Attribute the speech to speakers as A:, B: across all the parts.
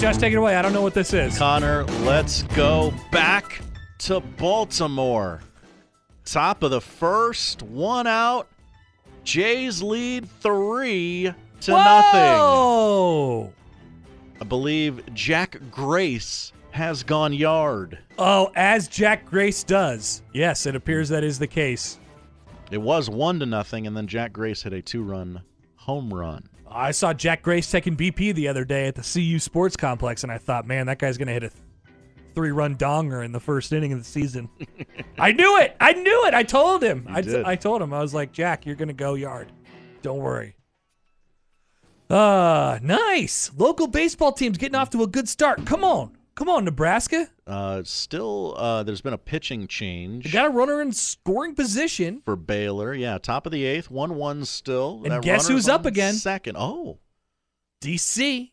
A: Josh, take it away. I don't know what this is.
B: Connor, let's go back to Baltimore. Top of the first, one out. Jays lead three to nothing.
A: Whoa!
B: I believe Jack Grace has gone yard.
A: Oh, as Jack Grace does. Yes, it appears that is the case.
B: It was one to nothing, and then Jack Grace hit a two-run home run.
A: I saw Jack Grace taking BP the other day at the CU Sports Complex, and I thought, man, that guy's going to hit a three run donger in the first inning of the season. I knew it. I knew it. I told him. I,
B: did.
A: I told him. I was like, Jack, you're going to go yard. Don't worry. Uh, nice. Local baseball teams getting off to a good start. Come on. Come on, Nebraska.
B: Uh, still, uh, there's been a pitching change
A: got a runner in scoring position.
B: for Baylor. Yeah, top of the eighth, one-one still.
A: And
B: That
A: guess who's up again?
B: Second. Oh,
A: DC,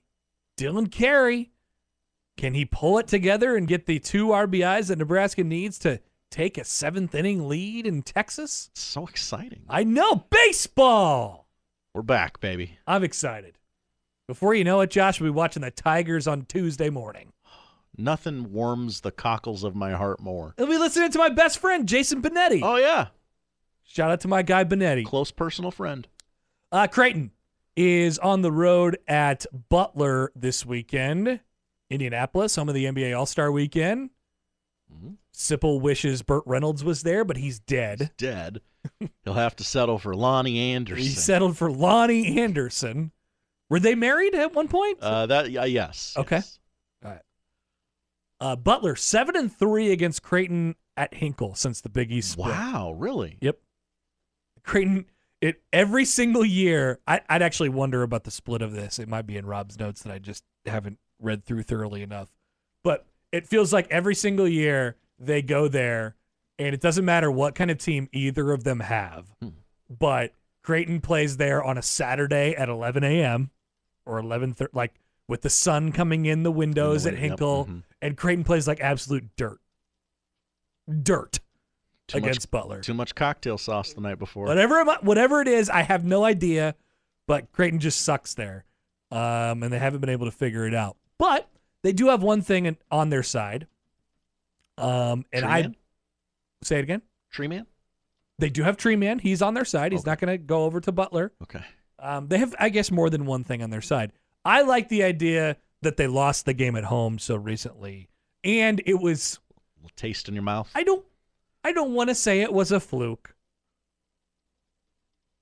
A: Dylan Carey. Can he pull it together and get the two RBIs that Nebraska needs to take a seventh inning lead in Texas?
B: so exciting.
A: I know baseball.
B: We're back, baby.
A: I'm excited. Before you know it, Josh will be watching the Tigers on Tuesday morning.
B: Nothing warms the cockles of my heart more.
A: He'll be listening to my best friend, Jason Benetti.
B: Oh yeah,
A: Shout out to my guy, Benetti.
B: close personal friend.
A: Uh, Creighton is on the road at Butler this weekend. Indianapolis, home of the NBA All Star weekend.
B: Mhm.
A: Sipple wishes Burt Reynolds was there, but he's dead.
B: Dead. He'll have to settle for Loni Anderson.
A: He settled for Loni Anderson. Were they married at one point?
B: uh, that yeah, yes.
A: Okay.
B: yes.
A: Uh, Butler seven and three against Creighton at Hinkle since the Big East split.
B: Wow, really?
A: Yep. Creighton, it every single year. I, I'd actually wonder about the split of this. It might be in Rob's notes that I just haven't read through thoroughly enough. But it feels like every single year they go there, and it doesn't matter what kind of team either of them have.
B: Hmm.
A: But Creighton plays there on a Saturday at 11 a.m. or 11 thir- like with the sun coming in the windows
B: In
A: at
B: the win- yep,
A: Hinkle,
B: mhm.
A: And Creighton plays like absolute dirt. Dirt
B: Too
A: against
B: much,
A: Butler.
B: Too much cocktail sauce the night before.
A: Whatever, it whatever it is, I have no idea. But Creighton just sucks there, um, and they haven't been able to figure it out. But they do have one thing in, on their side, um, and
B: Tree
A: I
B: Man?
A: say it again.
B: Tree Man?
A: They do have Tree Man. He's on their side. He's
B: Okay.
A: not going to go over to Butler.
B: Okay.
A: Um, they have, I guess, more than one thing on their side. I like the idea that they lost the game at home so recently, and it was.
B: little taste in your mouth.
A: I don't. I don't want to say it was a fluke,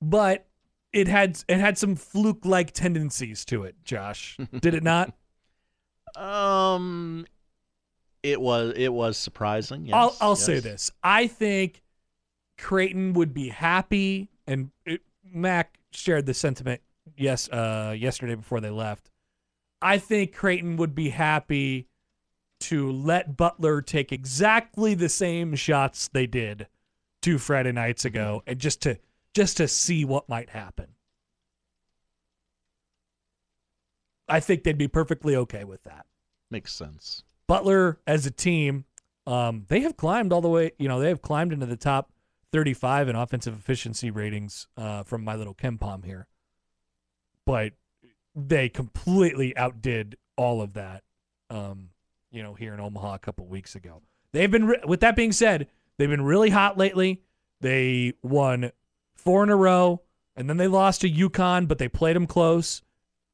A: but it had it had some fluke-like tendencies to it. Josh, did it not?
B: Um, it was it was surprising. Yes,
A: I'll I'll say this. I think Creighton would be happy, and it, Mac shared the sentiment yes uh, yesterday before they left. I think Creighton would be happy to let Butler take exactly the same shots they did two Friday nights ago, and just to just to see what might happen. I think they'd be perfectly okay with that.
B: Makes sense.
A: Butler as a team, um, they have climbed all the way. You know, they have climbed into the top 35 in offensive efficiency ratings uh, from my little KenPom here. But they completely outdid all of that. Um, you know, here in Omaha a couple weeks ago. They've been. Re- with that being said, they've been really hot lately. They won four in a row, and then they lost to UConn, but they played them close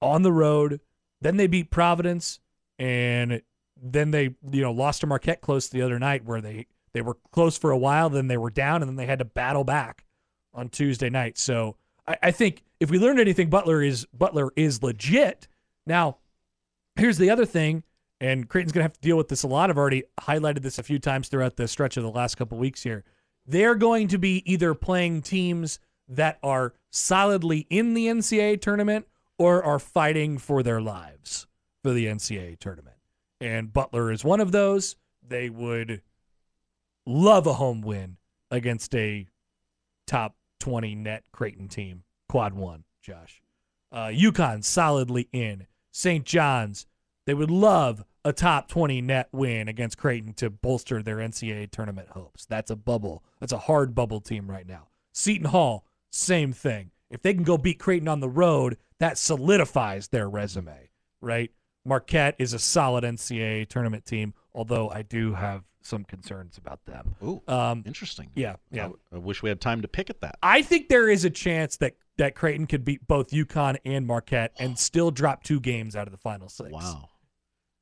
A: on the road. Then they beat Providence, and then they you know lost to Marquette close the other night, where they they were close for a while, then they were down, and then they had to battle back on Tuesday night. So I, I think if we learned anything, Butler is Butler is legit. Now, here's the other thing, and Creighton's gonna have to deal with this a lot. I've already highlighted this a few times throughout the stretch of the last couple weeks here. they're going to be either playing teams that are solidly in the NCAA tournament or are fighting for their lives for the NCAA tournament. And Butler is one of those. They would love a home win against a top 20 net Creighton team, quad one, Josh. Uh, UConn solidly in. St. John's, they would love a top 20 net win against Creighton to bolster their NCAA tournament hopes. That's a bubble. That's a hard bubble team right now. Seton Hall, same thing. If they can go beat Creighton on the road, that solidifies their resume, right? Marquette is a solid NCAA tournament team, although I do have some concerns about them.
B: Ooh,
A: Um,
B: interesting.
A: yeah, yeah.
B: I, I wish we had time to pick at that.
A: I think there is a chance that that Creighton could beat both UConn and Marquette and still drop two games out of the final six.
B: Wow.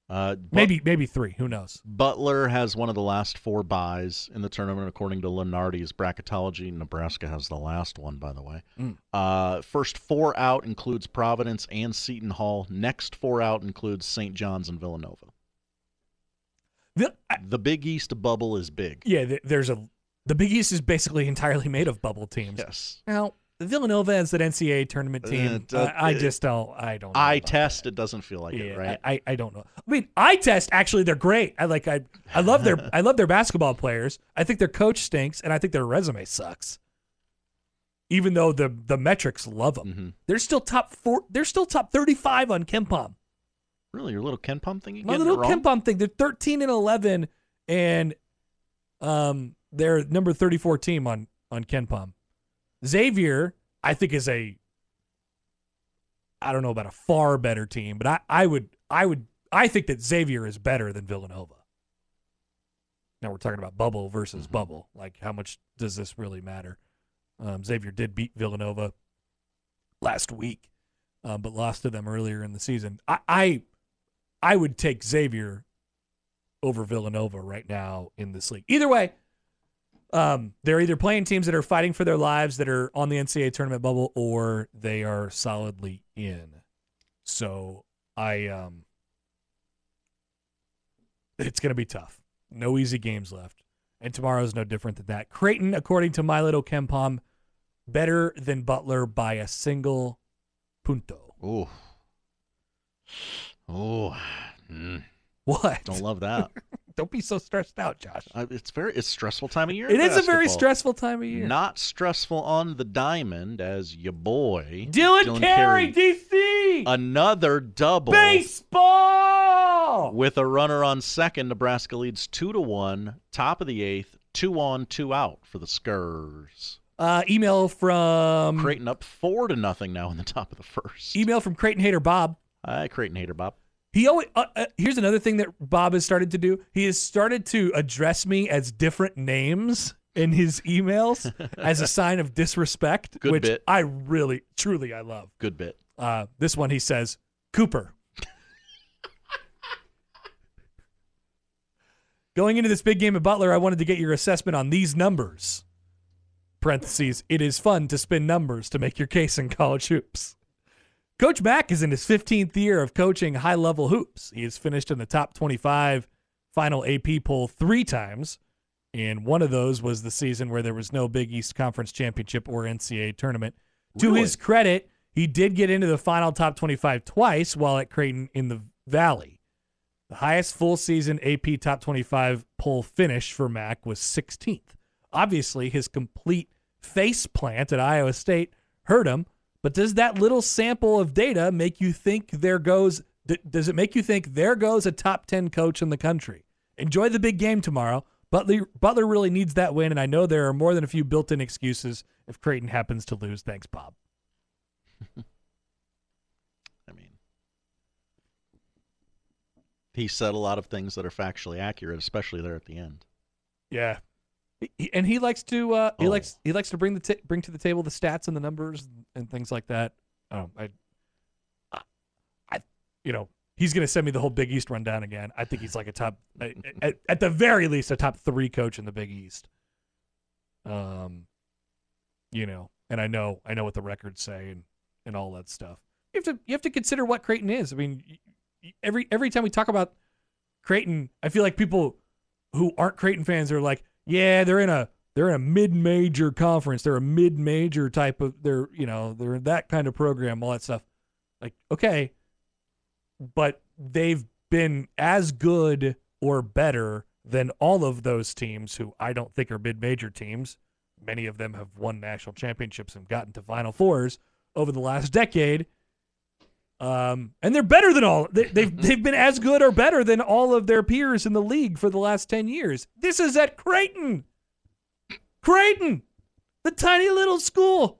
B: Uh, but-
A: Maybe maybe three. Who knows?
B: Butler has one of the last four buys in the tournament, according to Lunardi's bracketology. Nebraska has the last one, by the way.
A: Mm.
B: Uh, first four out includes Providence and Seton Hall. Next four out includes St. John's and Villanova.
A: The, I-
B: The Big East bubble is big.
A: yeah, there's a the Big East is basically entirely made of bubble teams.
B: Yes.
A: Now Villanova as an NCAA tournament team,
B: Uh, uh,
A: I, I just don't. I don't. I
B: test,
A: that.
B: it doesn't feel like
A: Yeah,
B: it, right?
A: I, I, don't know. I mean, I test actually they're great. I like I I love their I love their basketball players. I think their coach stinks, and I think their resume sucks. Even though the the metrics love them,
B: Mhm.
A: they're still top four. They're still top thirty five on KenPom.
B: Really, your little KenPom thing?
A: My little
B: it wrong?
A: KenPom thing. They're thirteen and eleven, and um, they're number thirty four team on on KenPom. Xavier, I think, is a I don't know about a far better team, but I, I would I would I think that Xavier is better than Villanova. Now we're talking about bubble versus
B: Mhm.
A: bubble. Like how much does this really matter? Um, Xavier did beat Villanova last week, um, but lost to them earlier in the season. I, I I would take Xavier over Villanova right now in this league. Either way, um, they're either playing teams that are fighting for their lives that are on the NCAA tournament bubble, or they are solidly in. So I um, it's going to be tough. No easy games left, and tomorrow's no different than that. Creighton, according to my little KenPom, better than Butler by a single punto.
B: Ooh. Oh. Mm,
A: What?
B: don't love that.
A: Don't be so stressed out, Josh.
B: uh, it's very it's stressful time of year.
A: It is a very stressful time of year.
B: Not stressful on the diamond as your boy
A: Dylan, Carey, DC,
B: Another double
A: baseball.
B: with a runner on second. Nebraska leads two to one. Top of the eighth, two on, two out for the Skurs.
A: Uh, email from
B: Creighton up four to nothing now in the top of the first.
A: email from Creighton hater Bob.
B: Hi, Creighton hater Bob.
A: He always uh, uh, here's another thing that Bob has started to do. He has started to address me as different names in his emails as a sign of disrespect,
B: Good
A: which
B: bit.
A: I really, truly, I love.
B: Good bit.
A: Uh, this one he says Cooper. Going into this big game at Butler, I wanted to get your assessment on these numbers. Parentheses, it is fun to spin numbers to make your case in college hoops. Coach Mack is in his 15th year of coaching high level hoops. He has finished in the top 25 final AP poll three times, and one of those was the season where there was no Big East Conference Championship or NCAA tournament. To his credit, he did get into the final top 25 twice while at Creighton in the Valley. The highest full season AP top 25 poll finish for Mack was 16th. Obviously, his complete face plant at Iowa State hurt him, but does that little sample of data make you think there goes does it make you think there goes a top 10 coach in the country? Enjoy the big game tomorrow. Butler Butler really needs that win and I know there are more than a few built-in excuses if Creighton happens to lose. Thanks, Bob.
B: I mean, he said a lot of things that are factually accurate, especially there at the end.
A: Yeah. He- and he likes to uh, he
B: Oh.
A: likes he likes to bring the t- bring to the table the stats and the numbers and things like that. Um, I, I, you know, he's gonna send me the whole Big East rundown again. I think he's like a top, at, at the very least, a top three coach in the Big East. Um, you know, and I know I know what the records say and and all that stuff. You have to you have to consider what Creighton is. I mean, every every time we talk about Creighton, I feel like people who aren't Creighton fans are like, yeah, they're in a They're in a mid-major conference. They're a mid-major type of. They're you know they're that kind of program. All that stuff. Like okay, but they've been as good or better than all of those teams who I don't think are mid-major teams. Many of them have won national championships and gotten to Final Fours over the last decade. Um, and they're better than all. They, they've they've been as good or better than all of their peers in the league for the last ten years. This is at Creighton. Creighton, the tiny little school.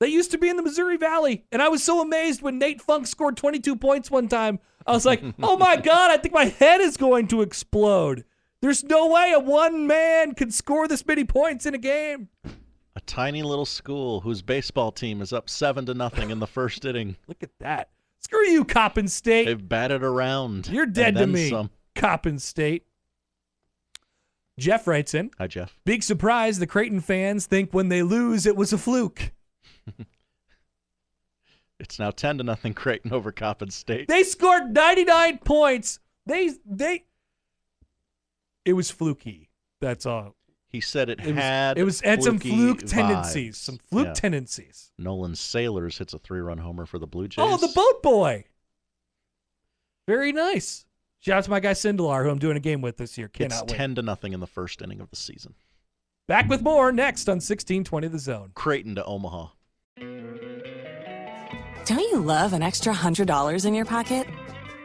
A: They used to be in the Missouri Valley, and I was so amazed when Nate Funk scored 22 points one time. I was like, "Oh my god, I think my head is going to explode." There's no way a one man could score this many points in a game.
B: Tiny little school whose baseball team is up seven to nothing in the first inning.
A: Look at that. Screw you, Coppin State.
B: They've batted around.
A: You're dead to me,
B: Some.
A: Coppin State. Jeff writes in
B: Hi, Jeff.
A: Big surprise the Creighton fans think when they lose it was a fluke.
B: It's now ten to nothing Creighton over Coppin State.
A: They scored 99 points. They they it was fluky. That's all.
B: He said it,
A: It was,
B: had.
A: it was had some fluke
B: vibes.
A: tendencies. Some fluke
B: Yeah.
A: tendencies.
B: Nolan Sailors hits a three-run homer for the Blue Jays.
A: Oh, the boat boy. Very nice. Shout out to my guy Sindelar, who I'm doing a game with this year.
B: It's
A: wait.
B: ten to nothing in the first inning of the season.
A: Back with more next on 1620 The Zone.
B: Creighton to Omaha.
C: Don't you love an extra $100 in your pocket?